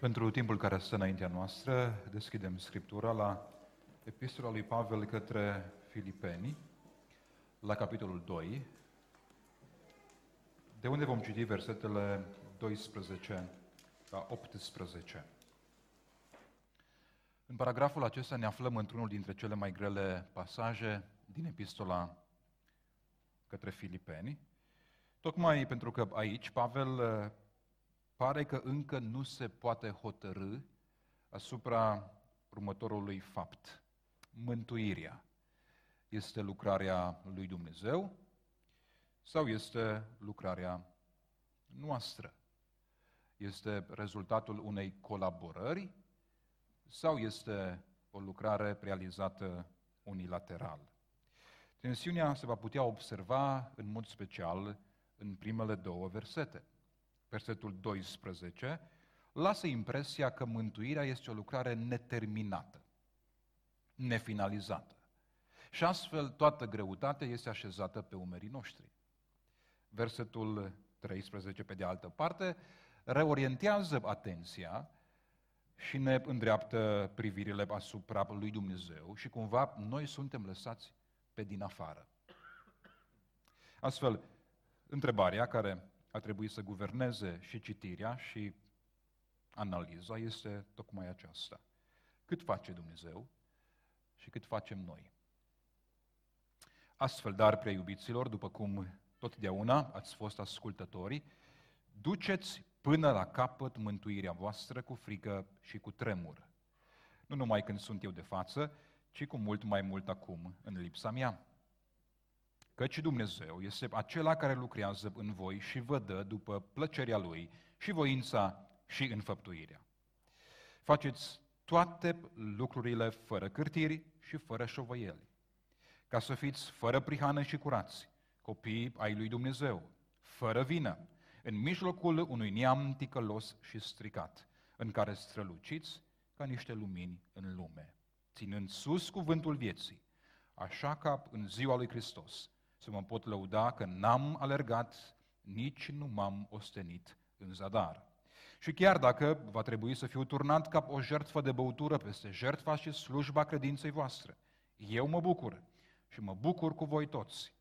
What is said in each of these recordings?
Pentru timpul care stă înaintea noastră, deschidem Scriptura la Epistola lui Pavel către Filipeni, la capitolul 2, de unde vom citi versetele 12 la 18. În paragraful acesta ne aflăm într-unul dintre cele mai grele pasaje din epistola către Filipeni, tocmai pentru că aici Pavel pare că încă nu se poate hotărâ asupra următorului fapt. Mântuirea este lucrarea lui Dumnezeu sau este lucrarea noastră? Este rezultatul unei colaborări sau este o lucrare realizată unilateral? Tensiunea se va putea observa în mod special în primele două versete versetul 12, lasă impresia că mântuirea este o lucrare neterminată, nefinalizată. Și astfel toată greutatea este așezată pe umerii noștri. Versetul 13, pe de altă parte, reorientează atenția și ne îndreaptă privirile asupra lui Dumnezeu și cumva noi suntem lăsați pe din afară. Astfel, întrebarea care a trebuit să guverneze și citirea și analiza este tocmai aceasta. Cât face Dumnezeu și cât facem noi. Astfel, dar, prea iubiților, după cum totdeauna ați fost ascultători, duceți până la capăt mântuirea voastră cu frică și cu tremur. Nu numai când sunt eu de față, ci cu mult mai mult acum, în lipsa mea. Căci Dumnezeu este acela care lucrează în voi și vă dă după plăcerea Lui și voința și înfăptuirea. Faceți toate lucrurile fără cârtiri și fără șovăieli, ca să fiți fără prihană și curați, copii ai lui Dumnezeu, fără vină, în mijlocul unui neam ticălos și stricat, în care străluciți ca niște lumini în lume, ținând sus cuvântul vieții, așa ca în ziua lui Hristos, să mă pot lăuda că n-am alergat, nici nu m-am ostenit în zadar. Și chiar dacă va trebui să fiu turnat ca o jertfă de băutură peste jertfa și slujba credinței voastre, eu mă bucur și mă bucur cu voi toți.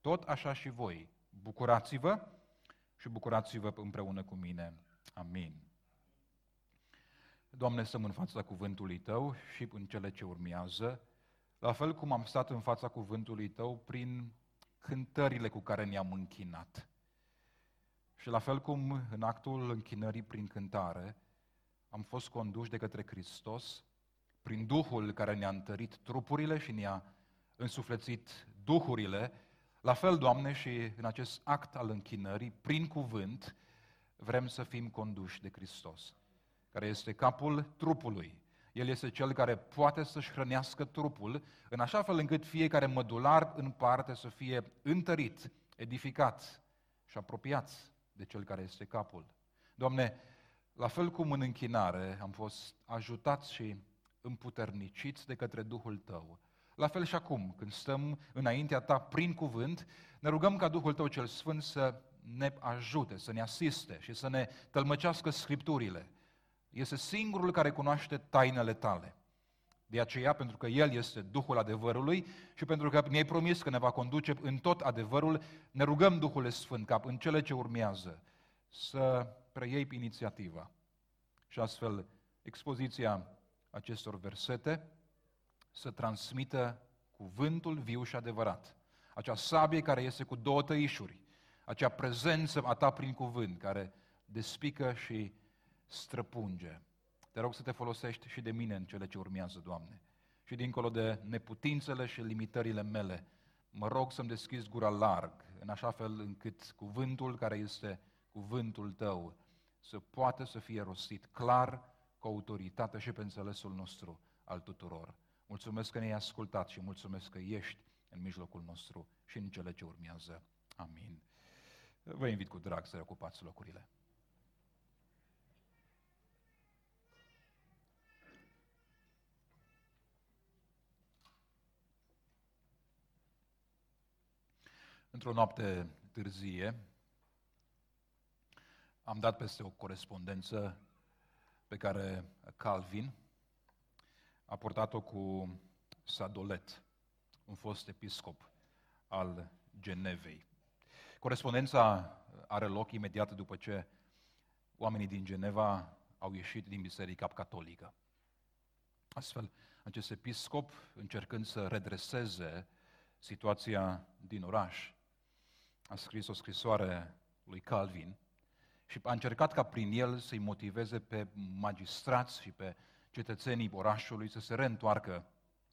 Tot așa și voi. Bucurați-vă și bucurați-vă împreună cu mine. Amin. Doamne, stăm în fața cuvântului Tău și în cele ce urmează, la fel cum am stat în fața cuvântului Tău prin cântările cu care ne-am închinat. Și la fel cum în actul închinării prin cântare am fost conduși de către Hristos, prin Duhul care ne-a întărit trupurile și ne-a însuflețit duhurile, la fel, Doamne, și în acest act al închinării, prin cuvânt, vrem să fim conduși de Hristos, care este capul trupului, el este cel care poate să-și hrănească trupul în așa fel încât fiecare mădular în parte să fie întărit, edificat și apropiat de cel care este capul. Doamne, la fel cum în închinare am fost ajutați și împuterniciți de către Duhul Tău, la fel și acum, când stăm înaintea Ta prin cuvânt, ne rugăm ca Duhul Tău cel Sfânt să ne ajute, să ne asiste și să ne tălmăcească Scripturile, este singurul care cunoaște tainele tale. De aceea, pentru că El este Duhul adevărului și pentru că ne-ai promis că ne va conduce în tot adevărul, ne rugăm Duhul Sfânt ca în cele ce urmează să preiei inițiativa. Și astfel, expoziția acestor versete să transmită cuvântul viu și adevărat. Acea sabie care este cu două tăișuri, acea prezență a ta prin cuvânt care despică și străpunge. Te rog să te folosești și de mine în cele ce urmează, Doamne. Și dincolo de neputințele și limitările mele, mă rog să-mi deschizi gura larg, în așa fel încât cuvântul care este cuvântul Tău să poată să fie rostit clar, cu autoritate și pe înțelesul nostru al tuturor. Mulțumesc că ne-ai ascultat și mulțumesc că ești în mijlocul nostru și în cele ce urmează. Amin. Vă invit cu drag să ocupați locurile. Într-o noapte târzie, am dat peste o corespondență pe care Calvin a portat-o cu Sadolet, un fost episcop al Genevei. Corespondența are loc imediat după ce oamenii din Geneva au ieșit din Biserica Catolică. Astfel, acest episcop, încercând să redreseze situația din oraș, a scris o scrisoare lui Calvin și a încercat ca prin el să-i motiveze pe magistrați și pe cetățenii orașului să se reîntoarcă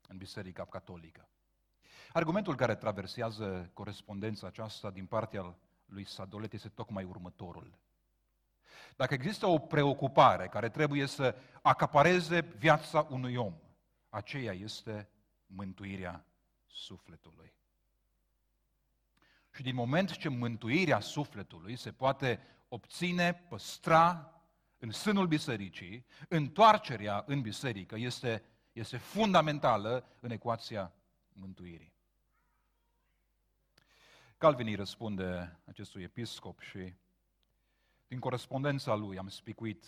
în Biserica Catolică. Argumentul care traversează corespondența aceasta din partea lui Sadolet este tocmai următorul. Dacă există o preocupare care trebuie să acapareze viața unui om, aceea este mântuirea sufletului. Și din moment ce mântuirea sufletului se poate obține, păstra în sânul bisericii, întoarcerea în biserică este, este fundamentală în ecuația mântuirii. Calvin îi răspunde acestui episcop și din corespondența lui am spicuit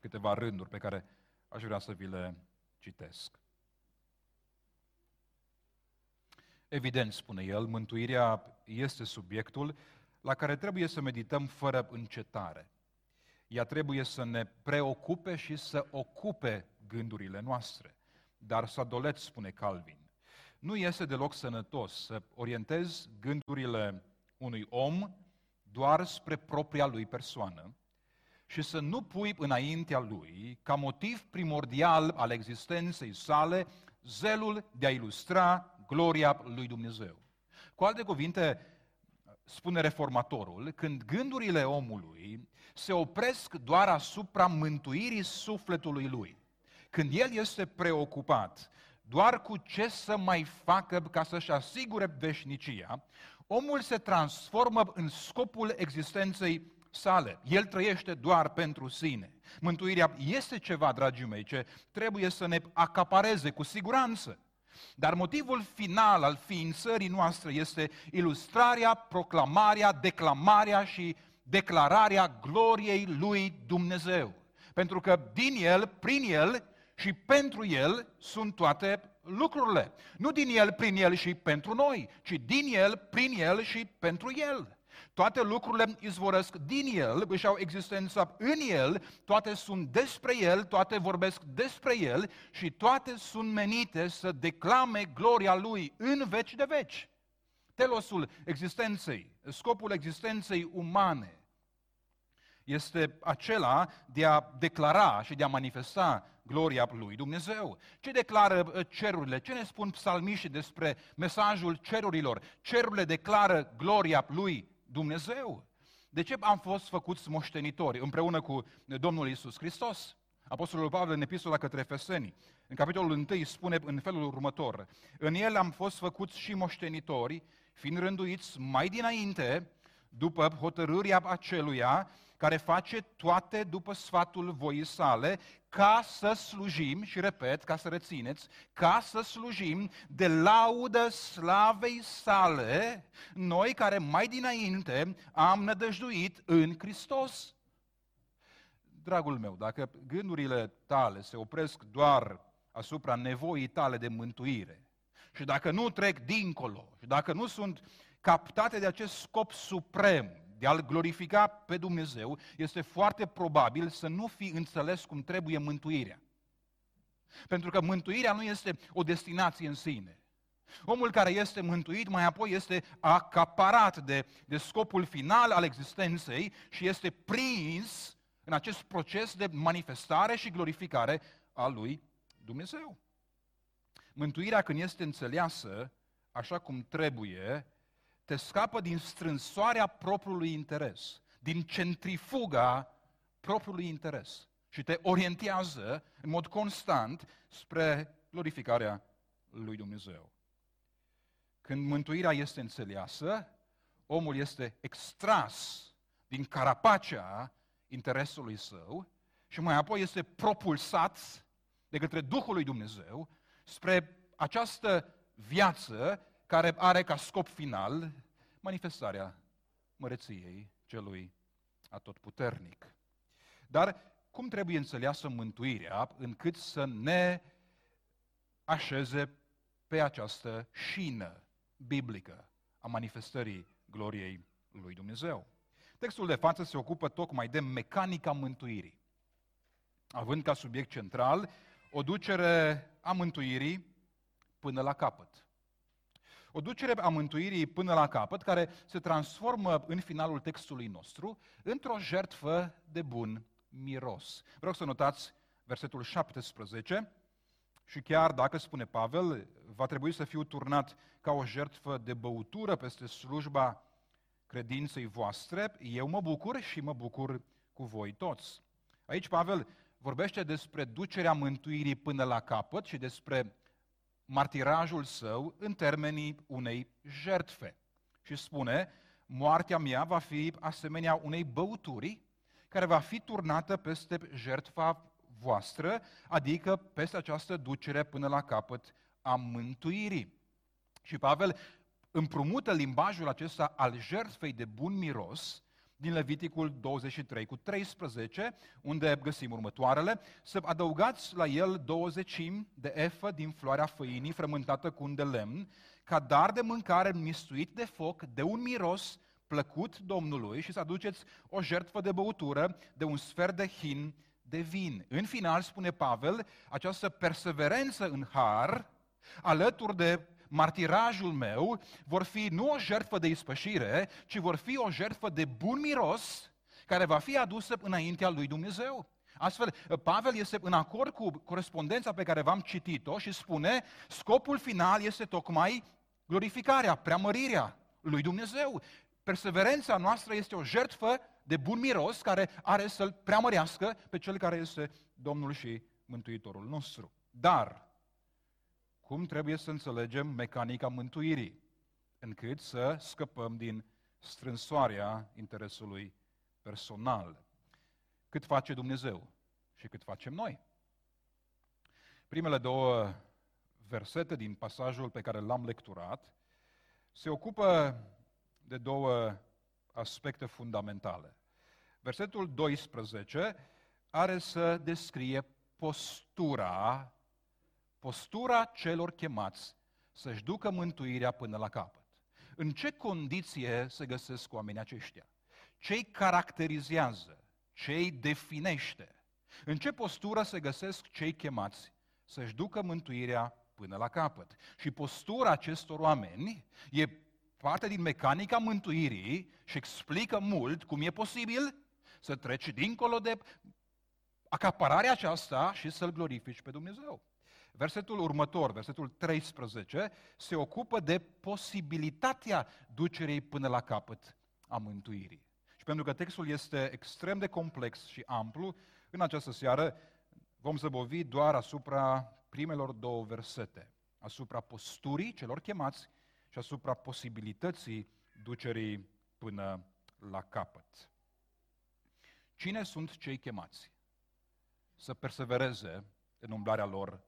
câteva rânduri pe care aș vrea să vi le citesc. Evident, spune el, mântuirea este subiectul la care trebuie să medităm fără încetare. Ea trebuie să ne preocupe și să ocupe gândurile noastre. Dar să adolet, spune Calvin, nu este deloc sănătos să orientezi gândurile unui om doar spre propria lui persoană și să nu pui înaintea lui, ca motiv primordial al existenței sale, zelul de a ilustra gloria lui Dumnezeu. Cu alte cuvinte, spune reformatorul, când gândurile omului se opresc doar asupra mântuirii sufletului lui, când el este preocupat doar cu ce să mai facă ca să-și asigure veșnicia, omul se transformă în scopul existenței sale. El trăiește doar pentru sine. Mântuirea este ceva, dragii mei, ce trebuie să ne acapareze cu siguranță. Dar motivul final al ființării noastre este ilustrarea, proclamarea, declamarea și declararea gloriei lui Dumnezeu. Pentru că din El, prin El și pentru El sunt toate lucrurile. Nu din El, prin El și pentru noi, ci din El, prin El și pentru El. Toate lucrurile izvorăsc din El, își au existența în El, toate sunt despre El, toate vorbesc despre El și toate sunt menite să declame gloria Lui în veci de veci. Telosul existenței, scopul existenței umane, este acela de a declara și de a manifesta gloria lui Dumnezeu. Ce declară uh, cerurile? Ce ne spun psalmiștii despre mesajul cerurilor? Cerurile declară gloria lui Dumnezeu. De ce am fost făcuți moștenitori împreună cu Domnul Isus Hristos? Apostolul Pavel în epistola către Efeseni, în capitolul 1 spune în felul următor, în el am fost făcuți și moștenitori, fiind rânduiți mai dinainte, după hotărârea aceluia care face toate după sfatul voii sale, ca să slujim, și repet, ca să rețineți, ca să slujim de laudă slavei sale, noi care mai dinainte am nădăjduit în Hristos. Dragul meu, dacă gândurile tale se opresc doar asupra nevoii tale de mântuire și dacă nu trec dincolo și dacă nu sunt captate de acest scop suprem de a-L glorifica pe Dumnezeu, este foarte probabil să nu fi înțeles cum trebuie mântuirea. Pentru că mântuirea nu este o destinație în sine. Omul care este mântuit mai apoi este acaparat de, de scopul final al existenței și este prins în acest proces de manifestare și glorificare a lui Dumnezeu. Mântuirea când este înțeleasă așa cum trebuie, te scapă din strânsoarea propriului interes, din centrifuga propriului interes și te orientează în mod constant spre glorificarea lui Dumnezeu. Când mântuirea este înțeleasă, omul este extras din carapacea interesului său și mai apoi este propulsat de către Duhul lui Dumnezeu spre această viață care are ca scop final manifestarea măreției celui atotputernic. Dar cum trebuie înțeleasă mântuirea încât să ne așeze pe această șină biblică a manifestării gloriei lui Dumnezeu. Textul de față se ocupă tocmai de mecanica mântuirii, având ca subiect central o ducere a mântuirii până la capăt. O ducere a mântuirii până la capăt, care se transformă în finalul textului nostru într-o jertfă de bun miros. Vreau să notați versetul 17 și chiar dacă, spune Pavel, va trebui să fiu turnat ca o jertfă de băutură peste slujba credinței voastre, eu mă bucur și mă bucur cu voi toți. Aici Pavel vorbește despre ducerea mântuirii până la capăt și despre martirajul său în termenii unei jertfe. Și spune, moartea mea va fi asemenea unei băuturi care va fi turnată peste jertfa voastră, adică peste această ducere până la capăt a mântuirii. Și Pavel împrumută limbajul acesta al jertfei de bun miros din Leviticul 23 cu 13, unde găsim următoarele, să adăugați la el 20 de efă din floarea făinii frământată cu un de lemn, ca dar de mâncare mistuit de foc, de un miros plăcut Domnului și să aduceți o jertfă de băutură de un sfert de hin de vin. În final, spune Pavel, această perseverență în har, alături de martirajul meu, vor fi nu o jertfă de ispășire, ci vor fi o jertfă de bun miros, care va fi adusă înaintea lui Dumnezeu. Astfel, Pavel este în acord cu corespondența pe care v-am citit-o și spune, scopul final este tocmai glorificarea, preamărirea lui Dumnezeu. Perseverența noastră este o jertfă de bun miros care are să-L preamărească pe Cel care este Domnul și Mântuitorul nostru. Dar, cum trebuie să înțelegem mecanica mântuirii, încât să scăpăm din strânsoarea interesului personal? Cât face Dumnezeu și cât facem noi? Primele două versete din pasajul pe care l-am lecturat se ocupă de două aspecte fundamentale. Versetul 12 are să descrie postura, postura celor chemați să-și ducă mântuirea până la capăt. În ce condiție se găsesc oamenii aceștia? Ce-i caracterizează? Ce-i definește? În ce postură se găsesc cei chemați să-și ducă mântuirea până la capăt? Și postura acestor oameni e parte din mecanica mântuirii și explică mult cum e posibil să treci dincolo de acapararea aceasta și să-L glorifici pe Dumnezeu. Versetul următor, versetul 13, se ocupă de posibilitatea ducerii până la capăt a mântuirii. Și pentru că textul este extrem de complex și amplu, în această seară vom zăbovi doar asupra primelor două versete, asupra posturii celor chemați și asupra posibilității ducerii până la capăt. Cine sunt cei chemați să persevereze în umblarea lor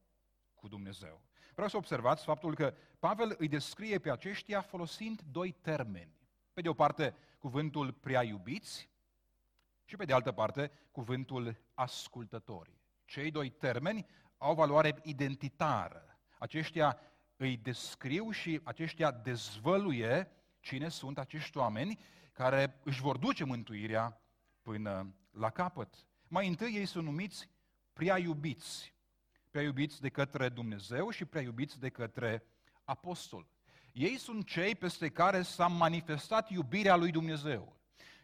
cu Dumnezeu? Vreau să observați faptul că Pavel îi descrie pe aceștia folosind doi termeni. Pe de o parte, cuvântul prea iubiți și pe de altă parte, cuvântul ascultători. Cei doi termeni au valoare identitară. Aceștia îi descriu și aceștia dezvăluie cine sunt acești oameni care își vor duce mântuirea până la capăt. Mai întâi ei sunt numiți prea iubiți. Prea iubiți de către Dumnezeu și prea iubiți de către apostol. Ei sunt cei peste care s-a manifestat iubirea lui Dumnezeu.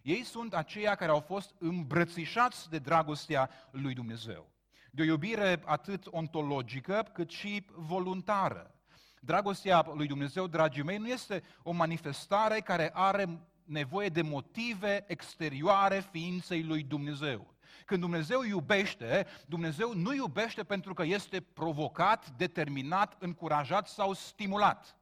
Ei sunt aceia care au fost îmbrățișați de dragostea lui Dumnezeu. De o iubire atât ontologică cât și voluntară. Dragostea lui Dumnezeu, dragii mei, nu este o manifestare care are nevoie de motive exterioare ființei lui Dumnezeu. Când Dumnezeu iubește, Dumnezeu nu iubește pentru că este provocat, determinat, încurajat sau stimulat.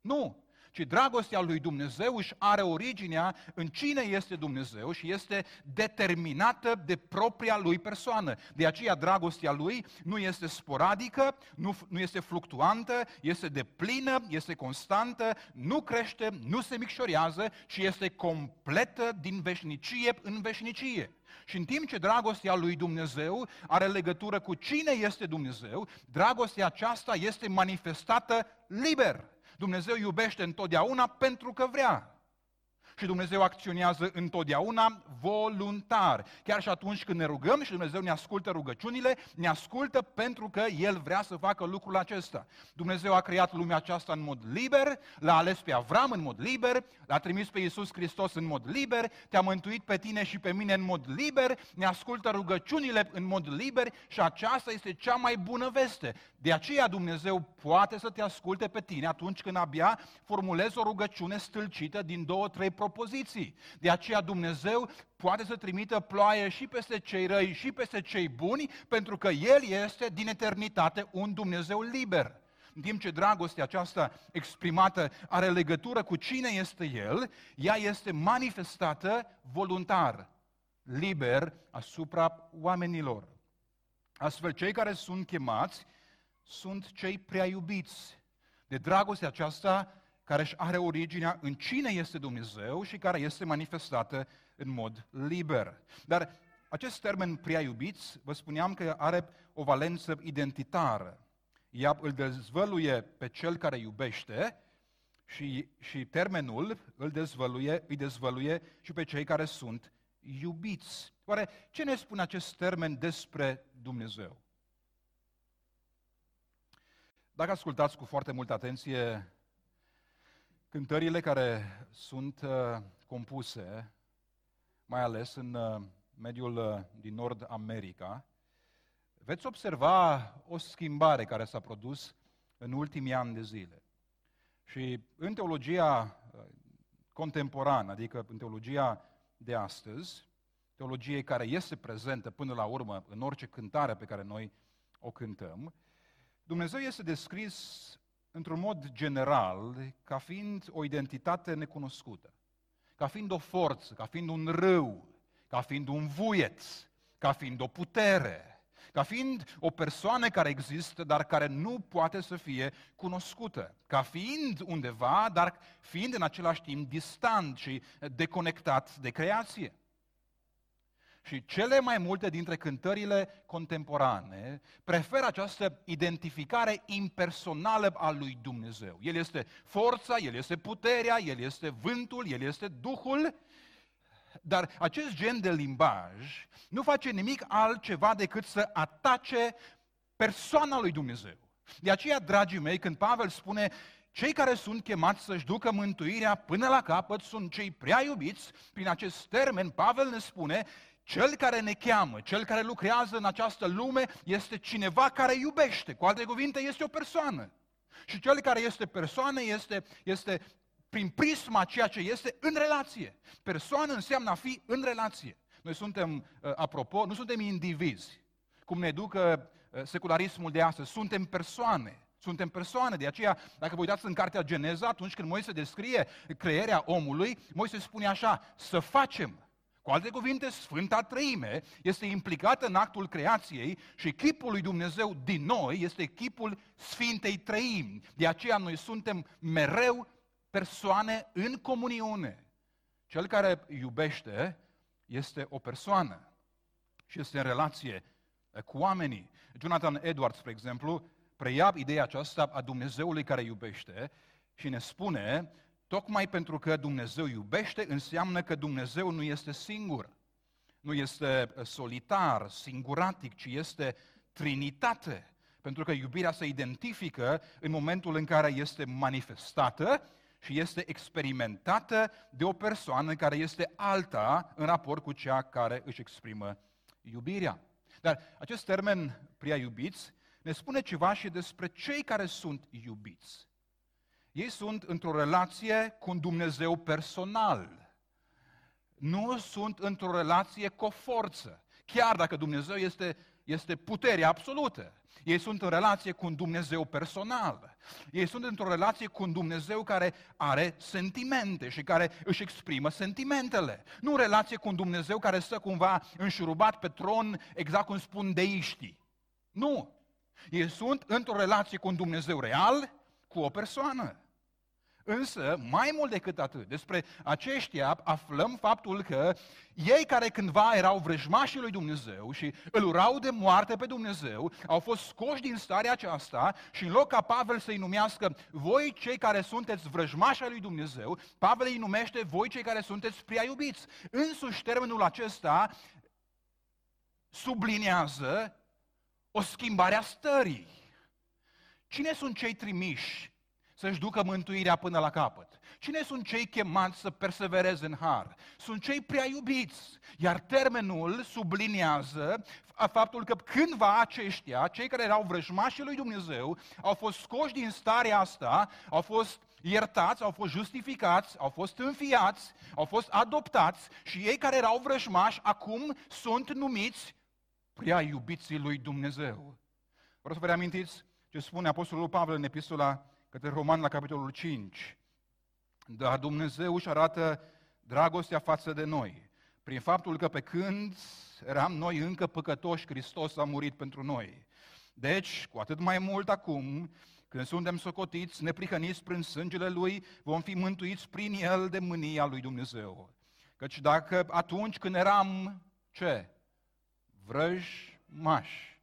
Nu, ci ci dragostea lui Dumnezeu își are originea în cine este Dumnezeu și este determinată de propria lui persoană. De aceea dragostea lui nu este sporadică, nu, nu este fluctuantă, este de plină, este constantă, nu crește, nu se micșorează și este completă din veșnicie în veșnicie. Și în timp ce dragostea lui Dumnezeu are legătură cu cine este Dumnezeu, dragostea aceasta este manifestată liber. Dumnezeu iubește întotdeauna pentru că vrea. Și Dumnezeu acționează întotdeauna voluntar. Chiar și atunci când ne rugăm și Dumnezeu ne ascultă rugăciunile, ne ascultă pentru că El vrea să facă lucrul acesta. Dumnezeu a creat lumea aceasta în mod liber, l-a ales pe Avram în mod liber, l-a trimis pe Iisus Hristos în mod liber, te-a mântuit pe tine și pe mine în mod liber, ne ascultă rugăciunile în mod liber și aceasta este cea mai bună veste. De aceea Dumnezeu poate să te asculte pe tine atunci când abia formulezi o rugăciune stâlcită din două, trei propoziții. De aceea Dumnezeu poate să trimită ploaie și peste cei răi și peste cei buni, pentru că El este din eternitate un Dumnezeu liber. În timp ce dragostea aceasta exprimată are legătură cu cine este El, ea este manifestată voluntar, liber asupra oamenilor. Astfel, cei care sunt chemați sunt cei prea iubiți. De dragostea aceasta care își are originea în cine este Dumnezeu și care este manifestată în mod liber. Dar acest termen prea iubiți, vă spuneam că are o valență identitară. Ea îl dezvăluie pe cel care iubește și, și termenul îl dezvăluie, îi dezvăluie și pe cei care sunt iubiți. Oare ce ne spune acest termen despre Dumnezeu? Dacă ascultați cu foarte multă atenție cântările care sunt uh, compuse, mai ales în uh, mediul uh, din Nord America, veți observa o schimbare care s-a produs în ultimii ani de zile. Și în teologia contemporană, adică în teologia de astăzi, teologie care este prezentă până la urmă în orice cântare pe care noi o cântăm, Dumnezeu este descris într-un mod general ca fiind o identitate necunoscută, ca fiind o forță, ca fiind un râu, ca fiind un vuiet, ca fiind o putere, ca fiind o persoană care există, dar care nu poate să fie cunoscută, ca fiind undeva, dar fiind în același timp distant și deconectat de creație. Și cele mai multe dintre cântările contemporane preferă această identificare impersonală a lui Dumnezeu. El este forța, El este puterea, El este vântul, El este Duhul, dar acest gen de limbaj nu face nimic altceva decât să atace persoana lui Dumnezeu. De aceea, dragii mei, când Pavel spune cei care sunt chemați să-și ducă mântuirea până la capăt sunt cei prea iubiți, prin acest termen Pavel ne spune cel care ne cheamă, cel care lucrează în această lume este cineva care iubește. Cu alte cuvinte, este o persoană. Și cel care este persoană este, este prin prisma ceea ce este în relație. Persoană înseamnă a fi în relație. Noi suntem, uh, apropo, nu suntem indivizi, cum ne educă uh, secularismul de astăzi, suntem persoane. Suntem persoane, de aceea, dacă vă uitați în cartea Geneza, atunci când Moise descrie crearea omului, Moise spune așa, să facem. Cu alte cuvinte, Sfânta Trăime este implicată în actul creației și chipul lui Dumnezeu din noi este chipul Sfintei Trăimi. De aceea noi suntem mereu persoane în comuniune. Cel care iubește este o persoană și este în relație cu oamenii. Jonathan Edwards, spre exemplu, preia ideea aceasta a Dumnezeului care iubește și ne spune Tocmai pentru că Dumnezeu iubește, înseamnă că Dumnezeu nu este singur. Nu este uh, solitar, singuratic, ci este trinitate. Pentru că iubirea se identifică în momentul în care este manifestată și este experimentată de o persoană care este alta în raport cu cea care își exprimă iubirea. Dar acest termen prea iubiți ne spune ceva și despre cei care sunt iubiți. Ei sunt într-o relație cu un Dumnezeu personal. Nu sunt într-o relație cu o forță. chiar dacă Dumnezeu este, este puterea absolută. Ei sunt în relație cu un Dumnezeu personal. Ei sunt într-o relație cu un Dumnezeu care are sentimente și care își exprimă sentimentele. Nu în relație cu un Dumnezeu care stă cumva înșurubat pe tron, exact cum spun deiștii. Nu. Ei sunt într-o relație cu un Dumnezeu real, cu o persoană. Însă, mai mult decât atât, despre aceștia aflăm faptul că ei care cândva erau vrăjmașii lui Dumnezeu și îl urau de moarte pe Dumnezeu, au fost scoși din starea aceasta și în loc ca Pavel să-i numească voi cei care sunteți vrăjmași lui Dumnezeu, Pavel îi numește voi cei care sunteți prea iubiți. Însuși termenul acesta sublinează o schimbare a stării. Cine sunt cei trimiși să-și ducă mântuirea până la capăt? Cine sunt cei chemați să persevereze în har? Sunt cei prea iubiți. Iar termenul subliniază faptul că cândva aceștia, cei care erau vrăjmașii lui Dumnezeu, au fost scoși din starea asta, au fost iertați, au fost justificați, au fost înfiați, au fost adoptați și ei care erau vrăjmași acum sunt numiți prea iubiții lui Dumnezeu. Vreau să vă reamintiți ce spune Apostolul Pavel în epistola către Roman la capitolul 5. Dar Dumnezeu își arată dragostea față de noi, prin faptul că pe când eram noi încă păcătoși, Hristos a murit pentru noi. Deci, cu atât mai mult acum, când suntem socotiți, neprihăniți prin sângele Lui, vom fi mântuiți prin El de mânia Lui Dumnezeu. Căci dacă atunci când eram, ce? Vrăjmași,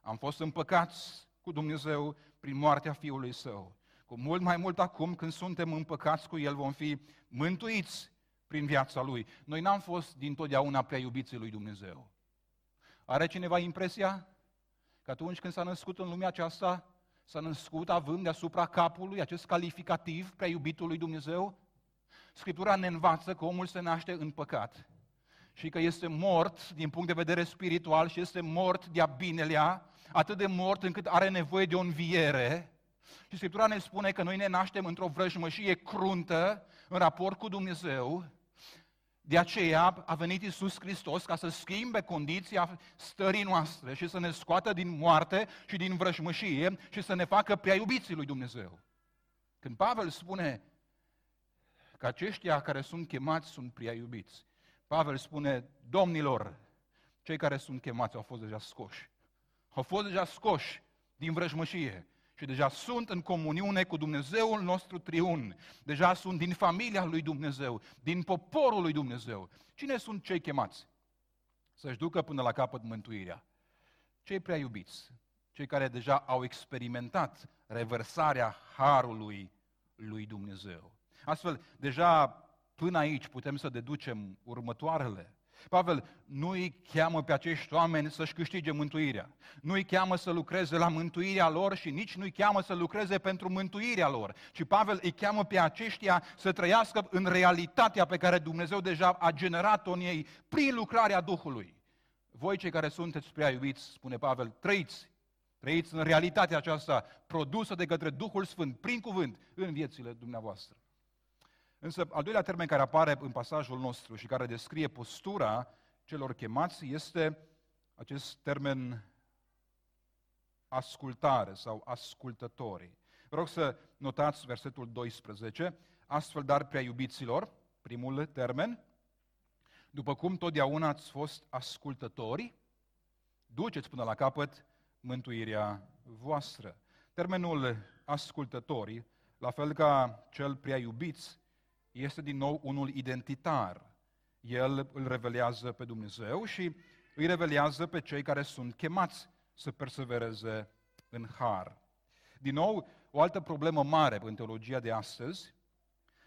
am fost împăcați cu Dumnezeu prin moartea Fiului Său. Cu mult mai mult acum, când suntem împăcați cu El, vom fi mântuiți prin viața Lui. Noi n-am fost dintotdeauna prea iubiții Lui Dumnezeu. Are cineva impresia că atunci când s-a născut în lumea aceasta, s-a născut având deasupra capului acest calificativ prea iubitul lui Dumnezeu? Scriptura ne învață că omul se naște în păcat și că este mort din punct de vedere spiritual și este mort de-a binelea, atât de mort încât are nevoie de o înviere și Scriptura ne spune că noi ne naștem într-o vrăjmășie cruntă în raport cu Dumnezeu. De aceea a venit Isus Hristos ca să schimbe condiția stării noastre și să ne scoată din moarte și din vrăjmășie și să ne facă prea iubiții lui Dumnezeu. Când Pavel spune că aceștia care sunt chemați sunt prea iubiți, Pavel spune, domnilor, cei care sunt chemați au fost deja scoși. Au fost deja scoși din vrăjmășie și deja sunt în comuniune cu Dumnezeul nostru triun. Deja sunt din familia lui Dumnezeu, din poporul lui Dumnezeu. Cine sunt cei chemați? Să-și ducă până la capăt mântuirea. Cei prea iubiți, cei care deja au experimentat reversarea harului lui Dumnezeu. Astfel, deja până aici putem să deducem următoarele. Pavel nu îi cheamă pe acești oameni să-și câștige mântuirea. Nu îi cheamă să lucreze la mântuirea lor și nici nu îi cheamă să lucreze pentru mântuirea lor. Ci Pavel îi cheamă pe aceștia să trăiască în realitatea pe care Dumnezeu deja a generat-o în ei prin lucrarea Duhului. Voi cei care sunteți prea iubiți, spune Pavel, trăiți, trăiți în realitatea aceasta produsă de către Duhul Sfânt, prin cuvânt, în viețile dumneavoastră. Însă, al doilea termen care apare în pasajul nostru și care descrie postura celor chemați este acest termen ascultare sau ascultătorii. Vă rog să notați versetul 12. Astfel, dar prea iubiților, primul termen, după cum totdeauna ați fost ascultători, duceți până la capăt mântuirea voastră. Termenul ascultătorii, la fel ca cel prea iubiți, este din nou unul identitar. El îl revelează pe Dumnezeu și îi revelează pe cei care sunt chemați să persevereze în har. Din nou, o altă problemă mare în teologia de astăzi,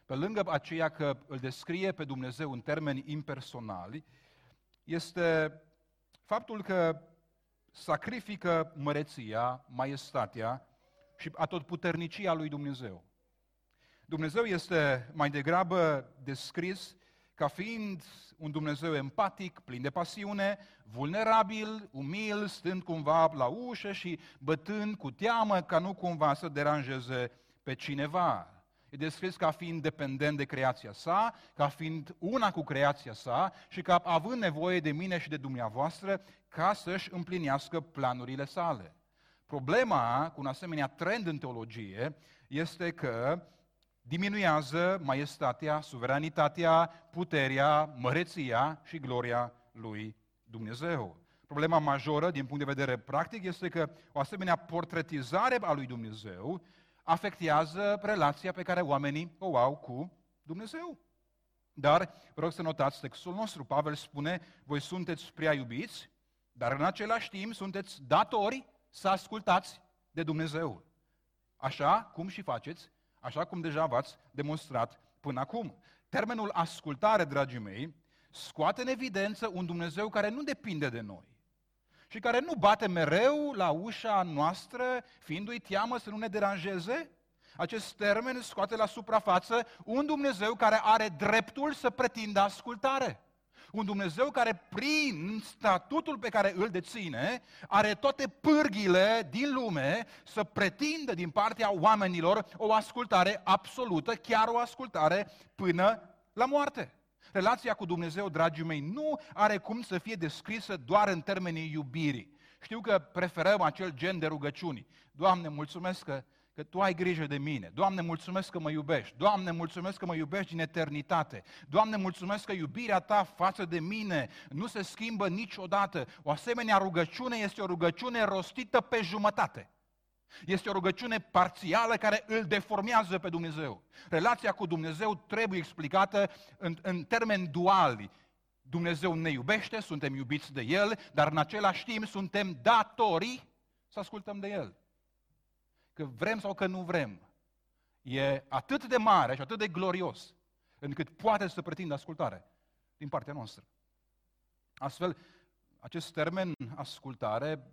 pe lângă aceea că îl descrie pe Dumnezeu în termeni impersonali, este faptul că sacrifică măreția, maestatea și atotputernicia lui Dumnezeu. Dumnezeu este mai degrabă descris ca fiind un Dumnezeu empatic, plin de pasiune, vulnerabil, umil, stând cumva la ușă și bătând cu teamă ca nu cumva să deranjeze pe cineva. E descris ca fiind dependent de creația sa, ca fiind una cu creația sa și ca având nevoie de mine și de dumneavoastră ca să-și împlinească planurile sale. Problema cu un asemenea trend în teologie este că diminuează maestatea, suveranitatea, puterea, măreția și gloria lui Dumnezeu. Problema majoră din punct de vedere practic este că o asemenea portretizare a lui Dumnezeu afectează relația pe care oamenii o au cu Dumnezeu. Dar vă rog să notați textul nostru. Pavel spune, voi sunteți prea iubiți, dar în același timp sunteți datori să ascultați de Dumnezeu. Așa cum și faceți, așa cum deja v-ați demonstrat până acum. Termenul ascultare, dragii mei, scoate în evidență un Dumnezeu care nu depinde de noi și care nu bate mereu la ușa noastră, fiindu-i teamă să nu ne deranjeze? Acest termen scoate la suprafață un Dumnezeu care are dreptul să pretindă ascultare. Un Dumnezeu care, prin statutul pe care îl deține, are toate pârghile din lume să pretindă din partea oamenilor o ascultare absolută, chiar o ascultare până la moarte. Relația cu Dumnezeu, dragii mei, nu are cum să fie descrisă doar în termenii iubirii. Știu că preferăm acel gen de rugăciuni. Doamne, mulțumesc că, că Tu ai grijă de mine. Doamne, mulțumesc că mă iubești. Doamne, mulțumesc că mă iubești din eternitate. Doamne, mulțumesc că iubirea Ta față de mine nu se schimbă niciodată. O asemenea rugăciune este o rugăciune rostită pe jumătate. Este o rugăciune parțială care îl deformează pe Dumnezeu. Relația cu Dumnezeu trebuie explicată în, în termeni duali. Dumnezeu ne iubește, suntem iubiți de El, dar în același timp suntem datori să ascultăm de El. Că vrem sau că nu vrem. E atât de mare și atât de glorios încât poate să pretindă ascultare din partea noastră. Astfel, acest termen ascultare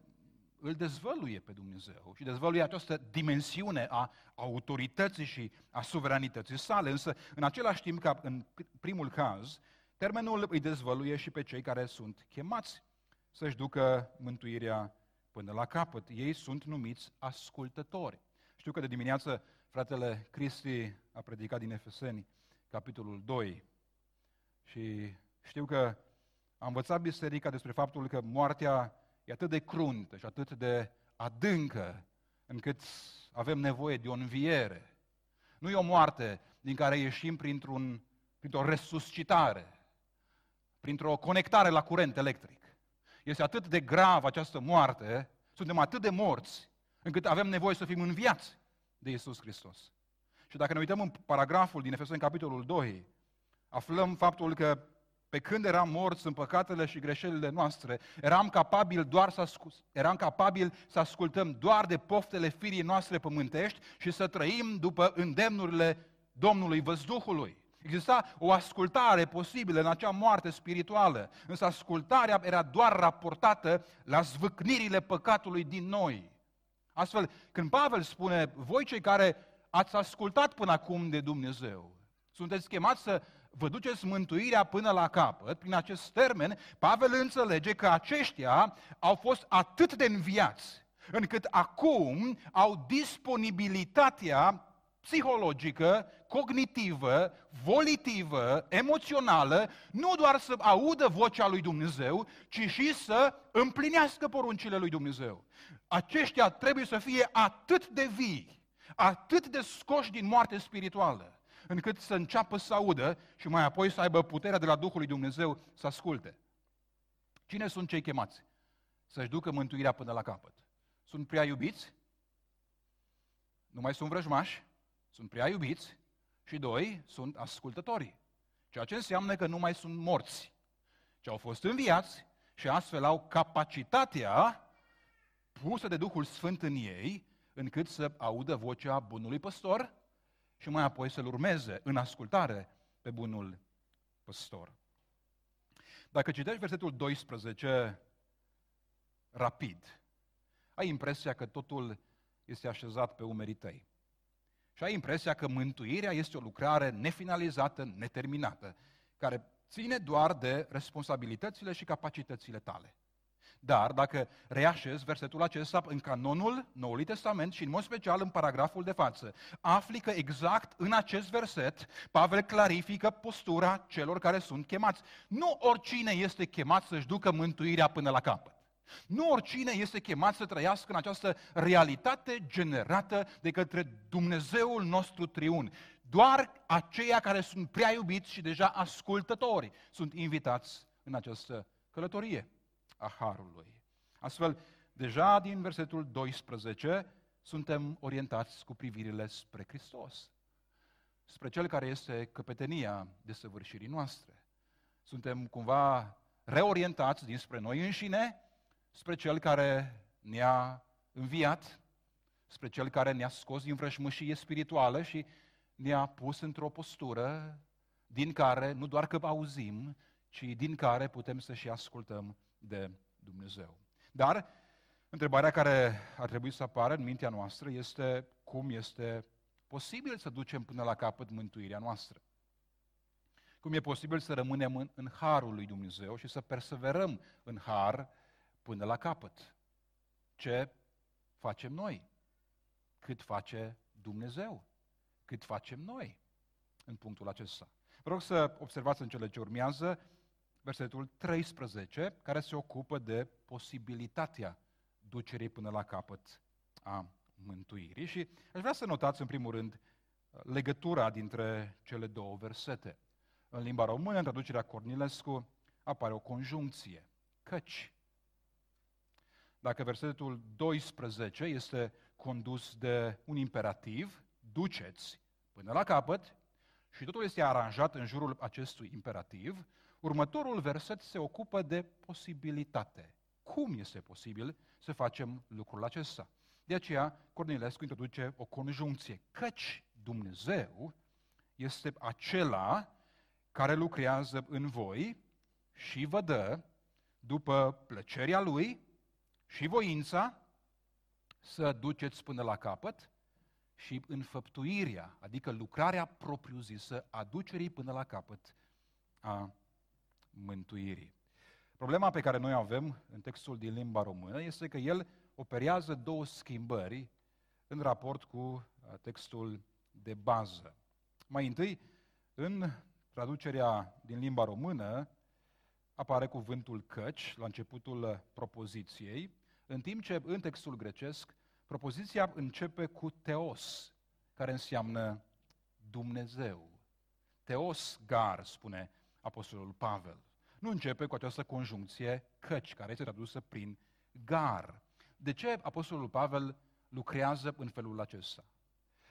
îl dezvăluie pe Dumnezeu și dezvăluie această dimensiune a autorității și a suveranității sale. Însă, în același timp, ca în primul caz, termenul îi dezvăluie și pe cei care sunt chemați să-și ducă mântuirea până la capăt. Ei sunt numiți ascultători. Știu că de dimineață fratele Cristi a predicat din Efeseni, capitolul 2. Și știu că a învățat biserica despre faptul că moartea e atât de cruntă și atât de adâncă, încât avem nevoie de o înviere. Nu e o moarte din care ieșim printr-un, printr-o resuscitare, printr-o conectare la curent electric. Este atât de grav această moarte, suntem atât de morți, încât avem nevoie să fim înviați de Isus Hristos. Și dacă ne uităm în paragraful din Efeseni, capitolul 2, aflăm faptul că pe când eram morți în păcatele și greșelile noastre, eram capabil doar să, ascult, eram capabil să ascultăm doar de poftele firii noastre pământești și să trăim după îndemnurile Domnului Văzduhului. Exista o ascultare posibilă în acea moarte spirituală, însă ascultarea era doar raportată la zvâcnirile păcatului din noi. Astfel, când Pavel spune, voi cei care ați ascultat până acum de Dumnezeu, sunteți chemați să vă duceți mântuirea până la capăt, prin acest termen, Pavel înțelege că aceștia au fost atât de înviați, încât acum au disponibilitatea psihologică, cognitivă, volitivă, emoțională, nu doar să audă vocea lui Dumnezeu, ci și să împlinească poruncile lui Dumnezeu. Aceștia trebuie să fie atât de vii, atât de scoși din moarte spirituală, încât să înceapă să audă și mai apoi să aibă puterea de la Duhul lui Dumnezeu să asculte. Cine sunt cei chemați? Să-și ducă mântuirea până la capăt. Sunt prea iubiți? Nu mai sunt vrăjmași? Sunt prea iubiți? Și doi, sunt ascultătorii. Ceea ce înseamnă că nu mai sunt morți, ci au fost înviați și astfel au capacitatea pusă de Duhul Sfânt în ei, încât să audă vocea bunului păstor și mai apoi să-l urmeze în ascultare pe bunul păstor. Dacă citești versetul 12 rapid, ai impresia că totul este așezat pe umerii tăi. Și ai impresia că mântuirea este o lucrare nefinalizată, neterminată, care ține doar de responsabilitățile și capacitățile tale. Dar dacă reașezi versetul acesta în canonul Noului Testament și în mod special în paragraful de față, afli că exact în acest verset Pavel clarifică postura celor care sunt chemați. Nu oricine este chemat să-și ducă mântuirea până la capăt. Nu oricine este chemat să trăiască în această realitate generată de către Dumnezeul nostru triun. Doar aceia care sunt prea iubiți și deja ascultători sunt invitați în această călătorie a Harului. Astfel, deja din versetul 12 suntem orientați cu privirile spre Hristos, spre Cel care este căpetenia desăvârșirii noastre. Suntem cumva reorientați dinspre noi înșine, spre Cel care ne-a înviat, spre Cel care ne-a scos din vrăjmășie spirituală și ne-a pus într-o postură din care nu doar că auzim, ci din care putem să și ascultăm de Dumnezeu. Dar întrebarea care ar trebui să apară în mintea noastră este cum este posibil să ducem până la capăt mântuirea noastră. Cum e posibil să rămânem în, în harul lui Dumnezeu și să perseverăm în har până la capăt. Ce facem noi? Cât face Dumnezeu? Cât facem noi în punctul acesta? Vă rog să observați în cele ce urmează versetul 13, care se ocupă de posibilitatea ducerii până la capăt a mântuirii. Și aș vrea să notați în primul rând legătura dintre cele două versete. În limba română, în traducerea Cornilescu, apare o conjuncție, căci. Dacă versetul 12 este condus de un imperativ, duceți până la capăt, și totul este aranjat în jurul acestui imperativ, Următorul verset se ocupă de posibilitate. Cum este posibil să facem lucrul acesta? De aceea, Cornilescu introduce o conjuncție. Căci Dumnezeu este acela care lucrează în voi și vă dă, după plăcerea Lui și voința, să duceți până la capăt și înfăptuirea, adică lucrarea propriu-zisă, aducerii până la capăt a mântuirii. Problema pe care noi avem în textul din limba română este că el operează două schimbări în raport cu uh, textul de bază. Mai întâi, în traducerea din limba română apare cuvântul căci la începutul propoziției, în timp ce în textul grecesc propoziția începe cu teos, care înseamnă Dumnezeu. Teos gar, spune Apostolul Pavel. Nu începe cu această conjuncție căci, care este tradusă prin gar. De ce Apostolul Pavel lucrează în felul acesta?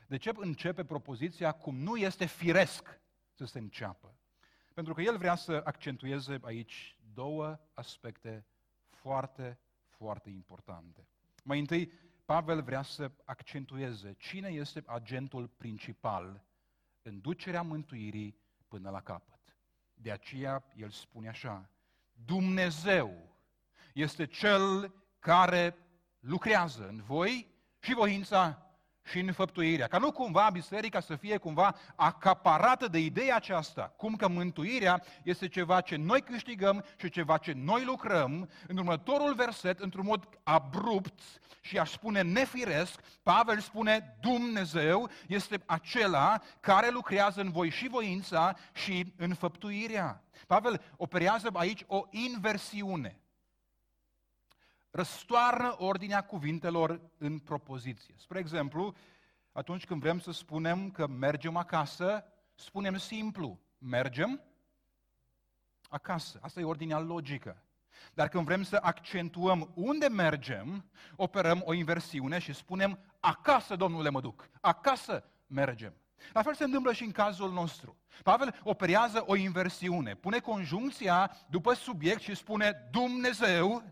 De ce începe propoziția cum nu este firesc să se înceapă? Pentru că el vrea să accentueze aici două aspecte foarte, foarte importante. Mai întâi, Pavel vrea să accentueze cine este agentul principal în ducerea mântuirii până la capăt. De aceea el spune așa, Dumnezeu este Cel care lucrează în voi și voința și în făptuirea. Ca nu cumva biserica să fie cumva acaparată de ideea aceasta, cum că mântuirea este ceva ce noi câștigăm și ceva ce noi lucrăm. În următorul verset, într-un mod abrupt și aș spune nefiresc, Pavel spune Dumnezeu este acela care lucrează în voi și voința și în făptuirea. Pavel operează aici o inversiune răstoarnă ordinea cuvintelor în propoziție. Spre exemplu, atunci când vrem să spunem că mergem acasă, spunem simplu, mergem acasă. Asta e ordinea logică. Dar când vrem să accentuăm unde mergem, operăm o inversiune și spunem acasă, domnule, mă duc. Acasă mergem. La fel se întâmplă și în cazul nostru. Pavel operează o inversiune, pune conjuncția după subiect și spune Dumnezeu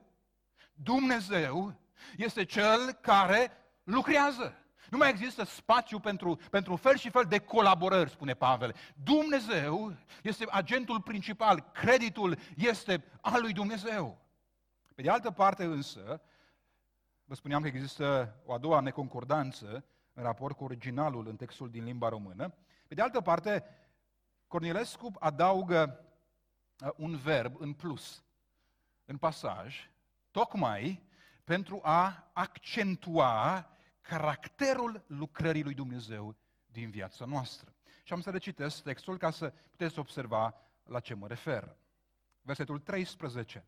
Dumnezeu este Cel care lucrează. Nu mai există spațiu pentru, pentru fel și fel de colaborări, spune Pavel. Dumnezeu este agentul principal, creditul este al lui Dumnezeu. Pe de altă parte însă, vă spuneam că există o a doua neconcordanță în raport cu originalul în textul din limba română. Pe de altă parte, Cornilescu adaugă uh, un verb în plus în pasaj tocmai pentru a accentua caracterul lucrării lui Dumnezeu din viața noastră. Și am să recitesc textul ca să puteți observa la ce mă refer. Versetul 13.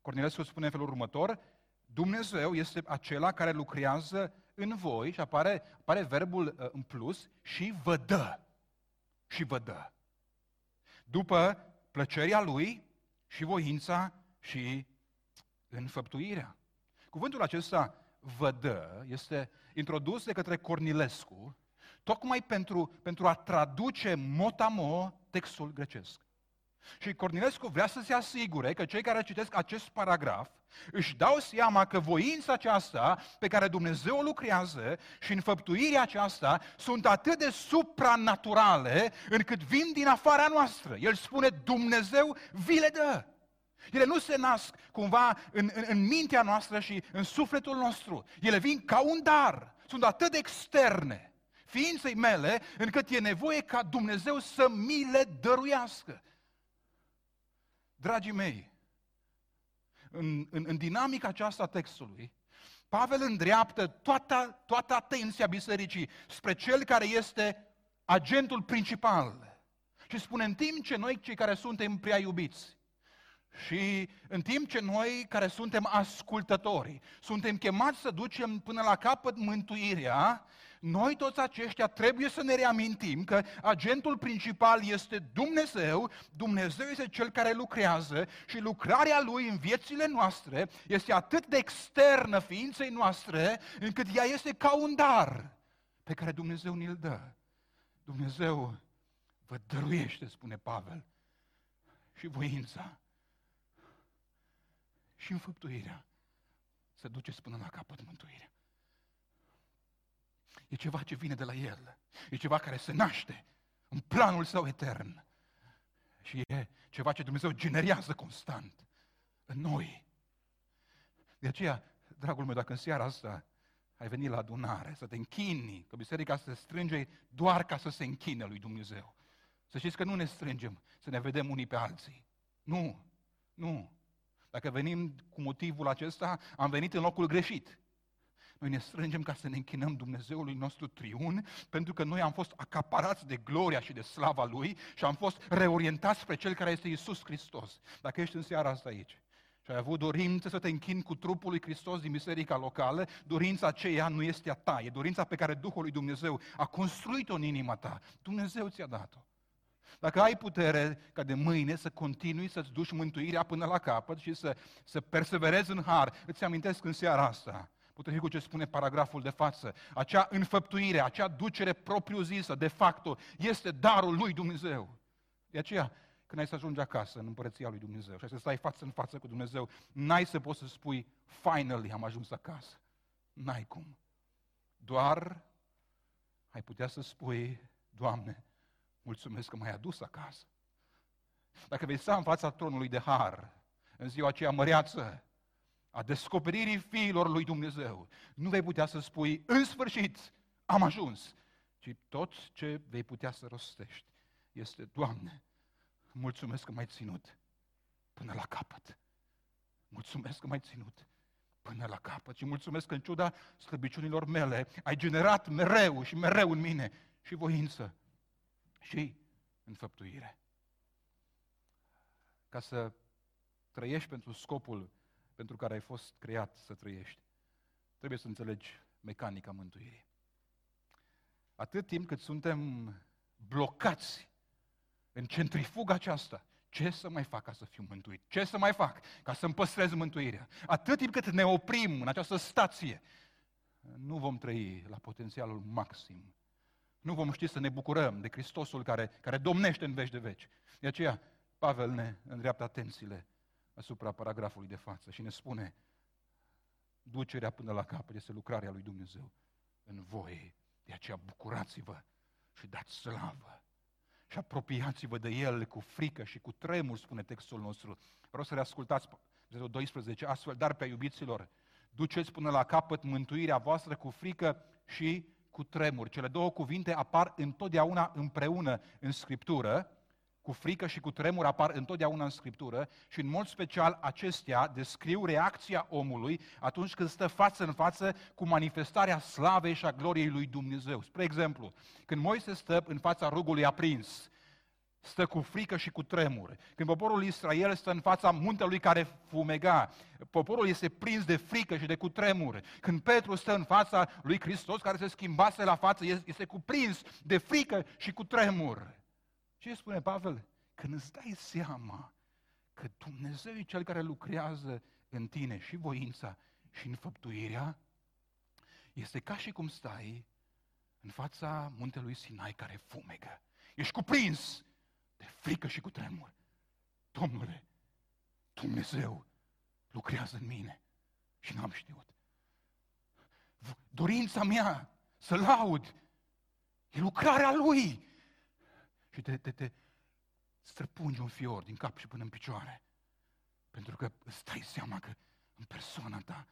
Cornilescu spune în felul următor, Dumnezeu este acela care lucrează în voi și apare, apare verbul uh, în plus și vă dă. Și vă dă. După plăcerea lui și voința și înfăptuirea. Cuvântul acesta vă dă este introdus de către Cornilescu tocmai pentru, pentru a traduce motamo textul grecesc. Și Cornilescu vrea să se asigure că cei care citesc acest paragraf își dau seama că voința aceasta pe care Dumnezeu o lucrează și înfăptuirea aceasta sunt atât de supranaturale încât vin din afara noastră. El spune, Dumnezeu vi le dă. Ele nu se nasc cumva în, în, în mintea noastră și în sufletul nostru. Ele vin ca un dar. Sunt atât de externe ființei mele, încât e nevoie ca Dumnezeu să mi le dăruiască. Dragii mei, în, în, în dinamica aceasta a textului, Pavel îndreaptă toată, toată atenția bisericii spre cel care este agentul principal. Și spune, în timp ce noi, cei care suntem prea iubiți, și în timp ce noi, care suntem ascultători, suntem chemați să ducem până la capăt mântuirea, noi toți aceștia trebuie să ne reamintim că agentul principal este Dumnezeu, Dumnezeu este Cel care lucrează și lucrarea Lui în viețile noastre este atât de externă ființei noastre, încât ea este ca un dar pe care Dumnezeu ni-l dă. Dumnezeu vă dăruiește, spune Pavel, și voința și înfăptuirea să duceți până la capăt mântuirea. E ceva ce vine de la El. E ceva care se naște în planul său etern. Și e ceva ce Dumnezeu generează constant în noi. De aceea, dragul meu, dacă în seara asta ai venit la adunare, să te închini, că biserica se strânge doar ca să se închine lui Dumnezeu. Să știți că nu ne strângem să ne vedem unii pe alții. Nu, nu. Dacă venim cu motivul acesta, am venit în locul greșit. Noi ne strângem ca să ne închinăm Dumnezeului nostru triun, pentru că noi am fost acaparați de gloria și de slava Lui și am fost reorientați spre Cel care este Isus Hristos. Dacă ești în seara asta aici și ai avut dorință să te închini cu trupul lui Hristos din biserica locală, dorința aceea nu este a ta, e dorința pe care Duhul lui Dumnezeu a construit-o în inima ta. Dumnezeu ți-a dat-o. Dacă ai putere ca de mâine să continui să-ți duci mântuirea până la capăt și să, să perseverezi în har, îți amintesc în seara asta, potrivit cu ce spune paragraful de față, acea înfăptuire, acea ducere propriu-zisă, de facto, este darul lui Dumnezeu. De aceea, când ai să ajungi acasă în împărăția lui Dumnezeu și ai să stai față în față cu Dumnezeu, n-ai să poți să spui, finally am ajuns acasă. N-ai cum. Doar ai putea să spui, Doamne, mulțumesc că m-ai adus acasă. Dacă vei sta în fața tronului de har, în ziua aceea măreață, a descoperirii fiilor lui Dumnezeu, nu vei putea să spui, în sfârșit, am ajuns, ci tot ce vei putea să rostești este, Doamne, mulțumesc că m-ai ținut până la capăt. Mulțumesc că m-ai ținut până la capăt și mulțumesc că în ciuda slăbiciunilor mele ai generat mereu și mereu în mine și voință și înfăptuire. Ca să trăiești pentru scopul pentru care ai fost creat să trăiești. Trebuie să înțelegi mecanica mântuirii. Atât timp cât suntem blocați în centrifuga aceasta, ce să mai fac ca să fiu mântuit? Ce să mai fac ca să-mi păstrez mântuirea? Atât timp cât ne oprim în această stație, nu vom trăi la potențialul maxim. Nu vom ști să ne bucurăm de Hristosul care, care domnește în veci de veci. De aceea, Pavel ne îndreaptă atențiile asupra paragrafului de față și ne spune ducerea până la capăt este lucrarea lui Dumnezeu în voi. De aceea bucurați-vă și dați slavă și apropiați-vă de El cu frică și cu tremur, spune textul nostru. Vreau să reascultați 12, astfel, dar pe iubiților, duceți până la capăt mântuirea voastră cu frică și cu tremur. Cele două cuvinte apar întotdeauna împreună în Scriptură cu frică și cu tremur apar întotdeauna în Scriptură și în mod special acestea descriu reacția omului atunci când stă față în față cu manifestarea slavei și a gloriei lui Dumnezeu. Spre exemplu, când Moise stă în fața rugului aprins, stă cu frică și cu tremur. Când poporul Israel stă în fața muntelui care fumega, poporul este prins de frică și de cutremur. Când Petru stă în fața lui Hristos care se schimbase la față, este cuprins de frică și cu tremur. Ce spune Pavel? Când îți dai seama că Dumnezeu e Cel care lucrează în tine și voința și înfăptuirea, este ca și cum stai în fața muntelui Sinai care fumegă. Ești cuprins de frică și cu tremur. Domnule, Dumnezeu lucrează în mine și n-am știut. Dorința mea să laud e lucrarea Lui și te, te, te străpungi un fior din cap și până în picioare. Pentru că îți dai seama că în persoana ta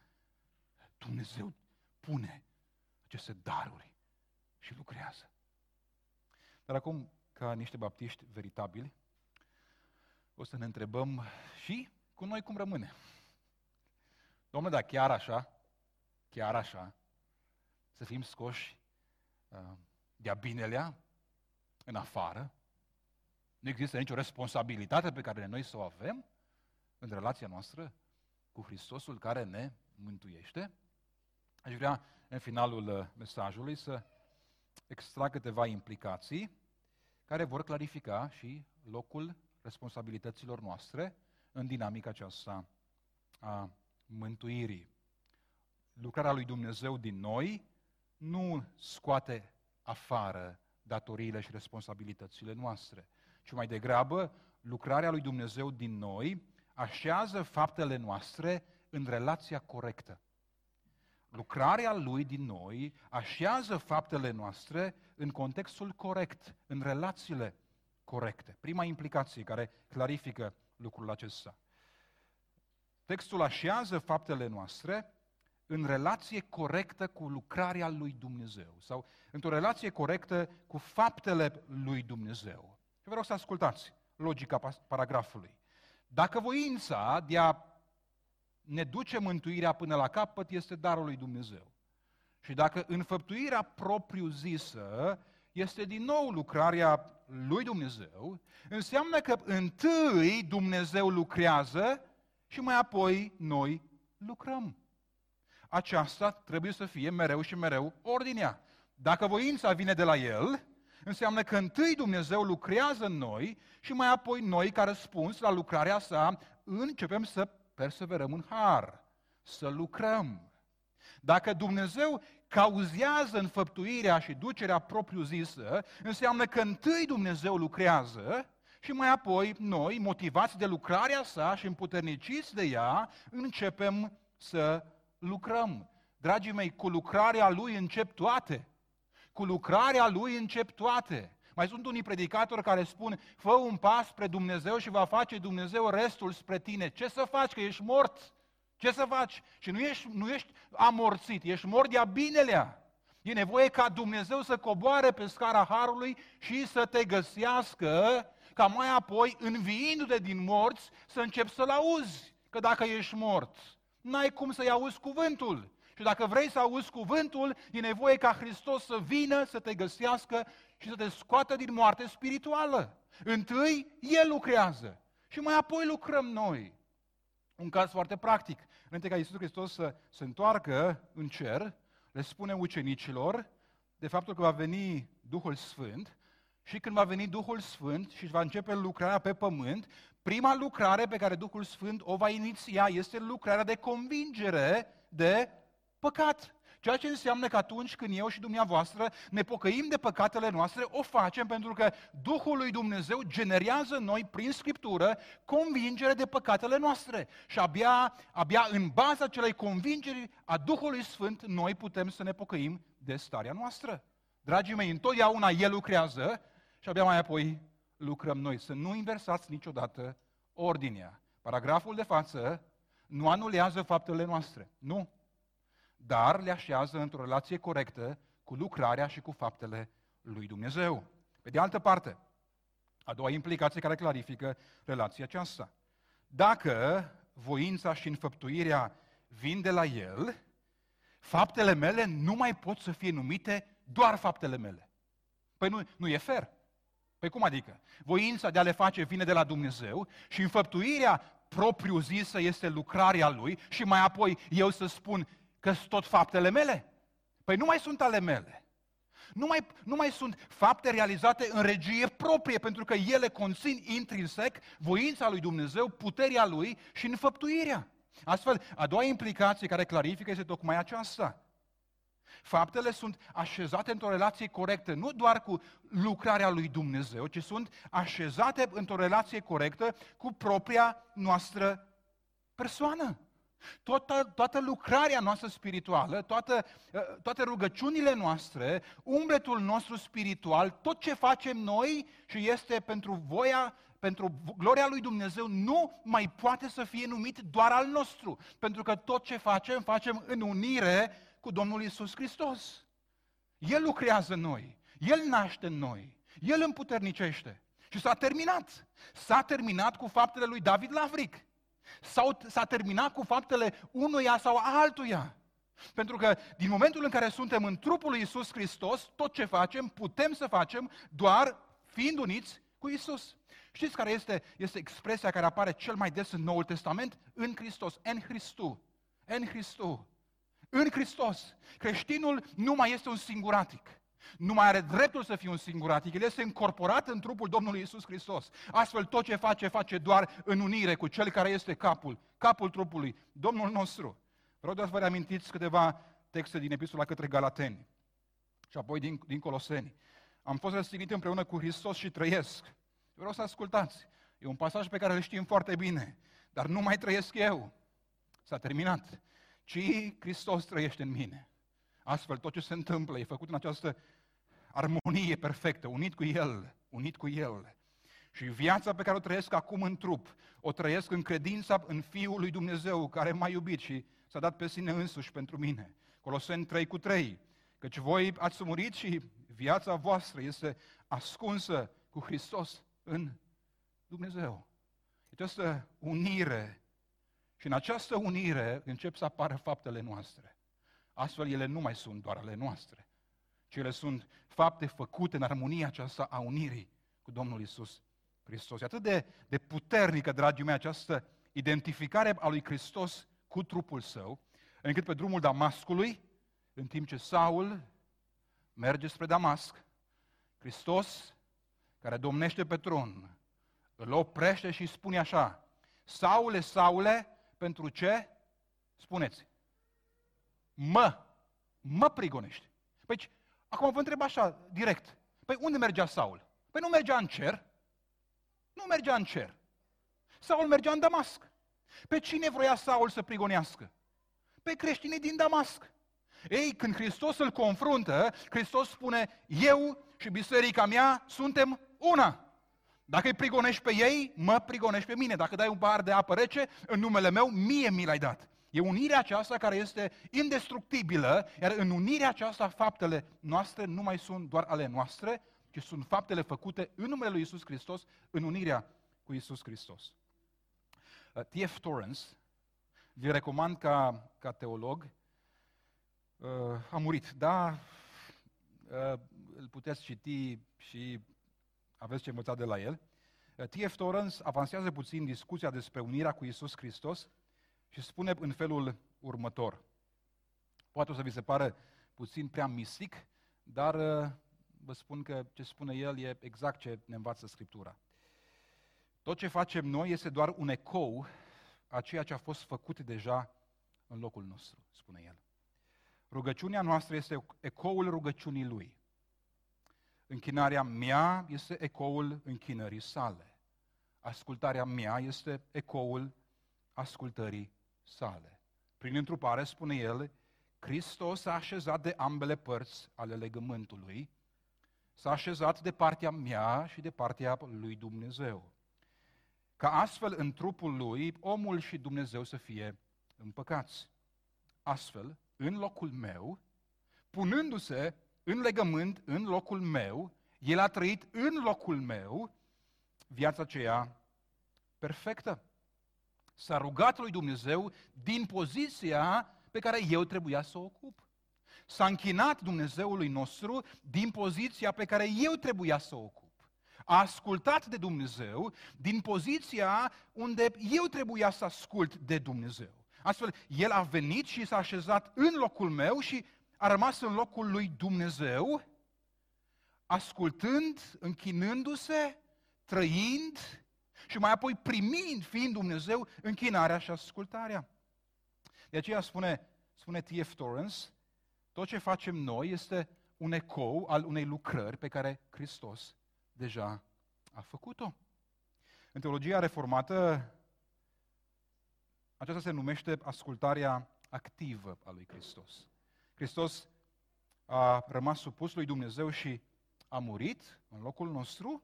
Dumnezeu pune aceste daruri și lucrează. Dar acum, ca niște baptiști veritabili, o să ne întrebăm și cu noi cum rămâne. Domnule, dar chiar așa, chiar așa, să fim scoși uh, de-a binelea, în afară. Nu există nicio responsabilitate pe care noi să o avem în relația noastră cu Hristosul care ne mântuiește. Aș vrea, în finalul uh, mesajului, să extrag câteva implicații care vor clarifica și locul responsabilităților noastre în dinamica aceasta a mântuirii. Lucrarea lui Dumnezeu din noi nu scoate afară datoriile și responsabilitățile noastre, ci mai degrabă lucrarea lui Dumnezeu din noi așează faptele noastre în relația corectă. Lucrarea lui din noi așează faptele noastre în contextul corect, în relațiile corecte. Prima implicație care clarifică lucrul acesta. Textul așează faptele noastre în relație corectă cu lucrarea lui Dumnezeu sau într-o relație corectă cu faptele lui Dumnezeu. Și vreau să ascultați logica paragrafului. Dacă voința de a ne duce mântuirea până la capăt este darul lui Dumnezeu. Și dacă înfăptuirea propriu-zisă este din nou lucrarea lui Dumnezeu, înseamnă că întâi Dumnezeu lucrează și mai apoi noi lucrăm aceasta trebuie să fie mereu și mereu ordinea. Dacă voința vine de la El, înseamnă că întâi Dumnezeu lucrează în noi și mai apoi noi, ca răspuns la lucrarea sa, începem să perseverăm în har, să lucrăm. Dacă Dumnezeu cauzează înfăptuirea și ducerea propriu-zisă, înseamnă că întâi Dumnezeu lucrează și mai apoi noi, motivați de lucrarea sa și împuterniciți de ea, începem să lucrăm. Dragii mei, cu lucrarea Lui încep toate. Cu lucrarea Lui încep toate. Mai sunt unii predicatori care spun, fă un pas spre Dumnezeu și va face Dumnezeu restul spre tine. Ce să faci, că ești mort? Ce să faci? Și nu ești, nu ești amorțit, ești mort de-a binelea. E nevoie ca Dumnezeu să coboare pe scara Harului și să te găsească, ca mai apoi, înviindu-te din morți, să începi să-L auzi. Că dacă ești mort, n-ai cum să-i auzi cuvântul. Și dacă vrei să auzi cuvântul, e nevoie ca Hristos să vină, să te găsească și să te scoată din moarte spirituală. Întâi, El lucrează și mai apoi lucrăm noi. Un caz foarte practic. Înainte ca Iisus Hristos să se întoarcă în cer, le spune ucenicilor de faptul că va veni Duhul Sfânt și când va veni Duhul Sfânt și va începe lucrarea pe pământ, prima lucrare pe care Duhul Sfânt o va iniția este lucrarea de convingere de păcat. Ceea ce înseamnă că atunci când eu și dumneavoastră ne pocăim de păcatele noastre, o facem pentru că Duhul lui Dumnezeu generează în noi, prin Scriptură, convingere de păcatele noastre. Și abia, abia în baza acelei convingeri a Duhului Sfânt, noi putem să ne pocăim de starea noastră. Dragii mei, întotdeauna El lucrează și abia mai apoi lucrăm noi. Să nu inversați niciodată ordinea. Paragraful de față nu anulează faptele noastre. Nu. Dar le așează într-o relație corectă cu lucrarea și cu faptele lui Dumnezeu. Pe de altă parte, A doua implicație care clarifică relația aceasta. Dacă voința și înfăptuirea vin de la El, faptele mele nu mai pot să fie numite doar faptele mele. Păi nu, nu e fair. Păi cum adică? Voința de a le face vine de la Dumnezeu și înfăptuirea propriu-zisă este lucrarea Lui și mai apoi eu să spun că sunt tot faptele mele? Păi nu mai sunt ale mele. Nu mai, nu mai sunt fapte realizate în regie proprie, pentru că ele conțin intrinsec voința lui Dumnezeu, puterea lui și înfăptuirea. Astfel, a doua implicație care clarifică este tocmai aceasta. Faptele sunt așezate într-o relație corectă, nu doar cu lucrarea lui Dumnezeu, ci sunt așezate într-o relație corectă cu propria noastră persoană. Toată, toată lucrarea noastră spirituală, toată, ă, toate rugăciunile noastre, umbletul nostru spiritual, tot ce facem noi și este pentru voia, pentru gloria lui Dumnezeu, nu mai poate să fie numit doar al nostru. Pentru că tot ce facem, facem în unire cu Domnul Isus Hristos. El lucrează în noi, El naște în noi, El împuternicește. Și s-a terminat. S-a terminat cu faptele lui David Lavric. Sau s-a terminat cu faptele unuia sau altuia. Pentru că din momentul în care suntem în trupul lui Isus Hristos, tot ce facem, putem să facem doar fiind uniți cu Isus. Știți care este, este expresia care apare cel mai des în Noul Testament? În Hristos, în Hristu. În Hristu. În Hristos. Creștinul nu mai este un singuratic. Nu mai are dreptul să fie un singuratic. El este încorporat în trupul Domnului Isus Hristos. Astfel, tot ce face, face doar în unire cu Cel care este capul, capul trupului, Domnul nostru. Vreau doar să vă reamintiți câteva texte din epistola către Galateni și apoi din, din Coloseni. Am fost răstignit împreună cu Hristos și trăiesc. Vreau să ascultați. E un pasaj pe care îl știm foarte bine, dar nu mai trăiesc eu. S-a terminat ci Hristos trăiește în mine. Astfel, tot ce se întâmplă e făcut în această armonie perfectă, unit cu El, unit cu El. Și viața pe care o trăiesc acum în trup, o trăiesc în credința în Fiul lui Dumnezeu, care m-a iubit și s-a dat pe sine însuși pentru mine. Coloseni 3 cu 3. Căci voi ați murit și viața voastră este ascunsă cu Hristos în Dumnezeu. Această unire și în această unire încep să apară faptele noastre. Astfel ele nu mai sunt doar ale noastre, ci ele sunt fapte făcute în armonia aceasta a unirii cu Domnul Isus Hristos. E atât de, de puternică, dragii mei, această identificare a lui Hristos cu trupul său, încât pe drumul Damascului, în timp ce Saul merge spre Damasc, Hristos, care domnește pe tron, îl oprește și spune așa, Saule, Saule, pentru ce? Spuneți. Mă. Mă prigonești. Păi, acum vă întreb așa, direct. Păi unde mergea Saul? Păi nu mergea în cer. Nu mergea în cer. Saul mergea în Damasc. Pe cine vroia Saul să prigonească? Pe creștinii din Damasc. Ei, când Hristos îl confruntă, Hristos spune, eu și biserica mea suntem una. Dacă îi prigonești pe ei, mă prigonești pe mine. Dacă dai un bar de apă rece, în numele meu, mie mi l-ai dat. E unirea aceasta care este indestructibilă, iar în unirea aceasta faptele noastre nu mai sunt doar ale noastre, ci sunt faptele făcute în numele lui Isus Hristos, în unirea cu Isus Hristos. Uh, T.F. Torrance, vi recomand ca, ca teolog, uh, a murit, da, uh, îl puteți citi și aveți ce învăța de la el. Uh, T.F. Torrance avansează puțin discuția despre unirea cu Isus Hristos și spune în felul următor. Poate o să vi se pară puțin prea mistic, dar uh, vă spun că ce spune el e exact ce ne învață Scriptura. Tot ce facem noi este doar un ecou a ceea ce a fost făcut deja în locul nostru, spune el. Rugăciunea noastră este ecoul rugăciunii lui. Închinarea mea este ecoul închinării sale. Ascultarea mea este ecoul ascultării sale. Prin întrupare, spune el, Hristos s-a așezat de ambele părți ale legământului, s-a așezat de partea mea și de partea lui Dumnezeu. Ca astfel, în trupul lui, omul și Dumnezeu să fie împăcați. Astfel, în locul meu, punându-se în legământ, în locul meu, El a trăit în locul meu, viața aceea perfectă. S-a rugat lui Dumnezeu din poziția pe care eu trebuia să o ocup. S-a închinat Dumnezeului nostru din poziția pe care eu trebuia să o ocup. A ascultat de Dumnezeu din poziția unde eu trebuia să ascult de Dumnezeu. Astfel, El a venit și s-a așezat în locul meu și a rămas în locul lui Dumnezeu, ascultând, închinându-se, trăind și mai apoi primind, fiind Dumnezeu, închinarea și ascultarea. De aceea spune, spune T.F. Torrance, tot ce facem noi este un ecou al unei lucrări pe care Hristos deja a făcut-o. În teologia reformată, aceasta se numește ascultarea activă a lui Hristos. Hristos a rămas supus lui Dumnezeu și a murit în locul nostru,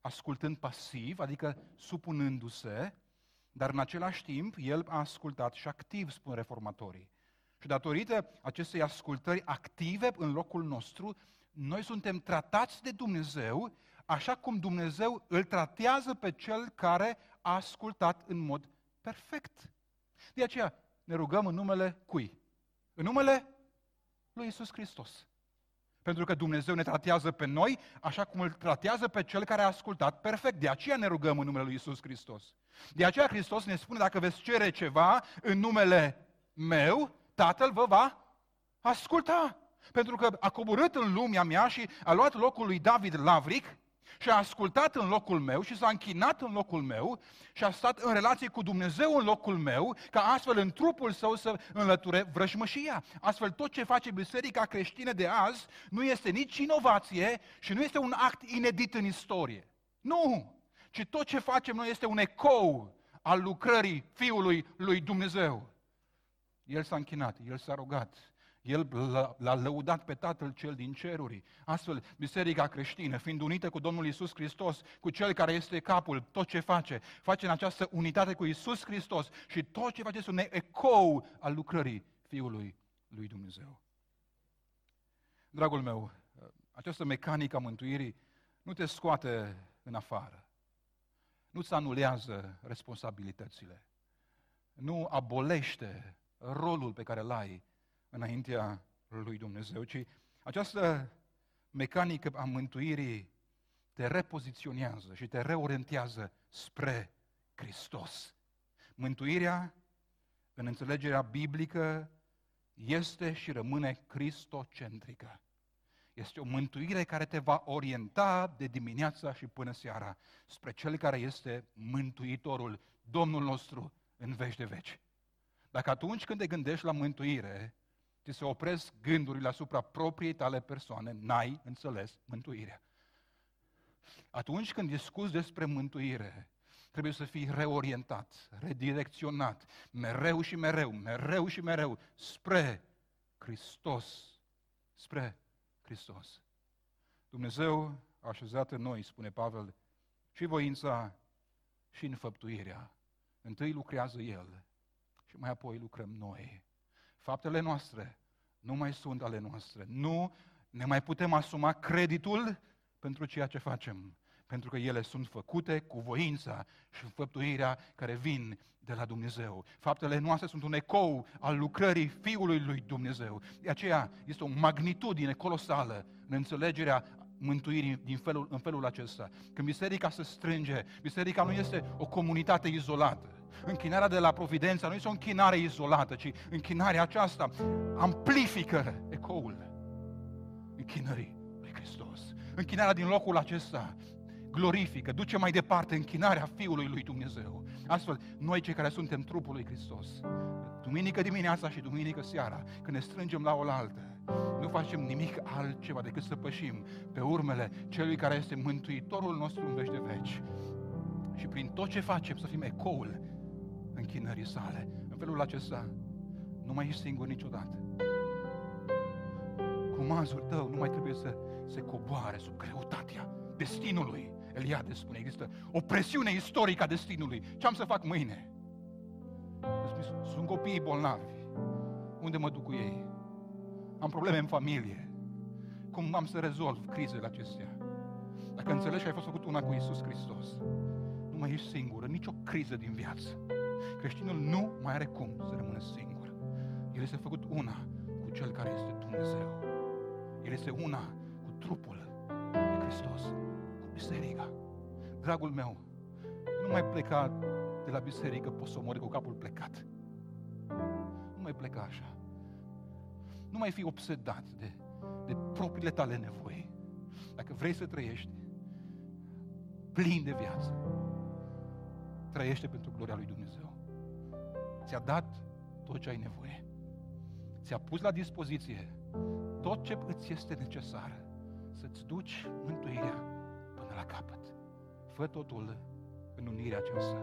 ascultând pasiv, adică supunându-se, dar în același timp el a ascultat și activ, spun reformatorii. Și datorită acestei ascultări active în locul nostru, noi suntem tratați de Dumnezeu așa cum Dumnezeu îl tratează pe cel care a ascultat în mod perfect. De aceea ne rugăm în numele cui? În numele lui Isus Hristos. Pentru că Dumnezeu ne tratează pe noi așa cum îl tratează pe cel care a ascultat perfect. De aceea ne rugăm în numele lui Isus Hristos. De aceea Hristos ne spune, dacă veți cere ceva în numele meu, Tatăl vă va asculta. Pentru că a coborât în lumea mea și a luat locul lui David Lavric și a ascultat în locul meu și s-a închinat în locul meu și a stat în relație cu Dumnezeu în locul meu, ca astfel în trupul său să înlăture vrăjmășia. Astfel tot ce face Biserica creștină de azi nu este nici inovație și nu este un act inedit în istorie. Nu! Ci tot ce facem noi este un ecou al lucrării Fiului lui Dumnezeu. El s-a închinat, El s-a rugat, El l-a lăudat pe Tatăl cel din ceruri. Astfel, Biserica creștină, fiind unită cu Domnul Isus Hristos, cu Cel care este capul, tot ce face, face în această unitate cu Isus Hristos și tot ce face este un ecou al lucrării Fiului lui Dumnezeu. Dragul meu, această mecanică a mântuirii nu te scoate în afară. Nu-ți anulează responsabilitățile. Nu abolește rolul pe care îl ai înaintea lui Dumnezeu, ci această mecanică a mântuirii te repoziționează și te reorientează spre Hristos. Mântuirea, în înțelegerea biblică, este și rămâne cristocentrică. Este o mântuire care te va orienta de dimineața și până seara spre Cel care este Mântuitorul, Domnul nostru, în veci de veci. Dacă atunci când te gândești la mântuire, ți se opresc gândurile asupra propriei tale persoane, n-ai înțeles mântuirea. Atunci când discuți despre mântuire, trebuie să fii reorientat, redirecționat, mereu și mereu, mereu și mereu, spre Hristos, spre Hristos. Dumnezeu a așezat în noi, spune Pavel, și voința și înfăptuirea. Întâi lucrează El și mai apoi lucrăm noi. Faptele noastre nu mai sunt ale noastre. Nu ne mai putem asuma creditul pentru ceea ce facem, pentru că ele sunt făcute cu voința și înfăptuirea care vin de la Dumnezeu. Faptele noastre sunt un ecou al lucrării Fiului lui Dumnezeu. De aceea este o magnitudine colosală în înțelegerea mântuirii din felul, în felul acesta. Când biserica se strânge, biserica nu este o comunitate izolată. Închinarea de la Providența nu este o închinare izolată, ci închinarea aceasta amplifică ecoul închinării lui Hristos. Închinarea din locul acesta glorifică, duce mai departe închinarea Fiului lui Dumnezeu. Astfel, noi cei care suntem trupul lui Hristos, duminică dimineața și duminică seara, când ne strângem la oaltă, nu facem nimic altceva decât să pășim pe urmele celui care este Mântuitorul nostru în veci de veci. Și prin tot ce facem să fim ecoul închinării sale. În felul acesta nu mai ești singur niciodată. Cumazul tău nu mai trebuie să se coboare sub greutatea destinului. Eliade spune, există o presiune istorică a destinului. Ce am să fac mâine? Sunt copiii bolnavi. Unde mă duc cu ei? Am probleme în familie. Cum am să rezolv crizele acestea? Dacă înțelegi că ai fost făcut una cu Isus Hristos, nu mai ești singură, nicio criză din viață. Creștinul nu mai are cum să rămână singur. El este făcut una cu Cel care este Dumnezeu. El este una cu trupul de Hristos, cu biserica. Dragul meu, nu mai pleca de la biserică posomori cu capul plecat. Nu mai pleca așa. Nu mai fi obsedat de, de propriile tale nevoi. Dacă vrei să trăiești plin de viață, trăiește pentru gloria lui Dumnezeu. Ți-a dat tot ce ai nevoie. Ți-a pus la dispoziție tot ce îți este necesar să-ți duci mântuirea până la capăt. Fă totul în unirea aceasta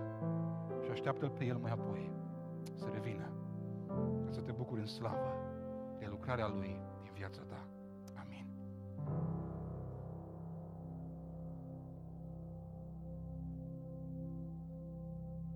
și așteaptă-L pe El mai apoi să revină, ca să te bucuri în slavă de lucrarea Lui din viața ta.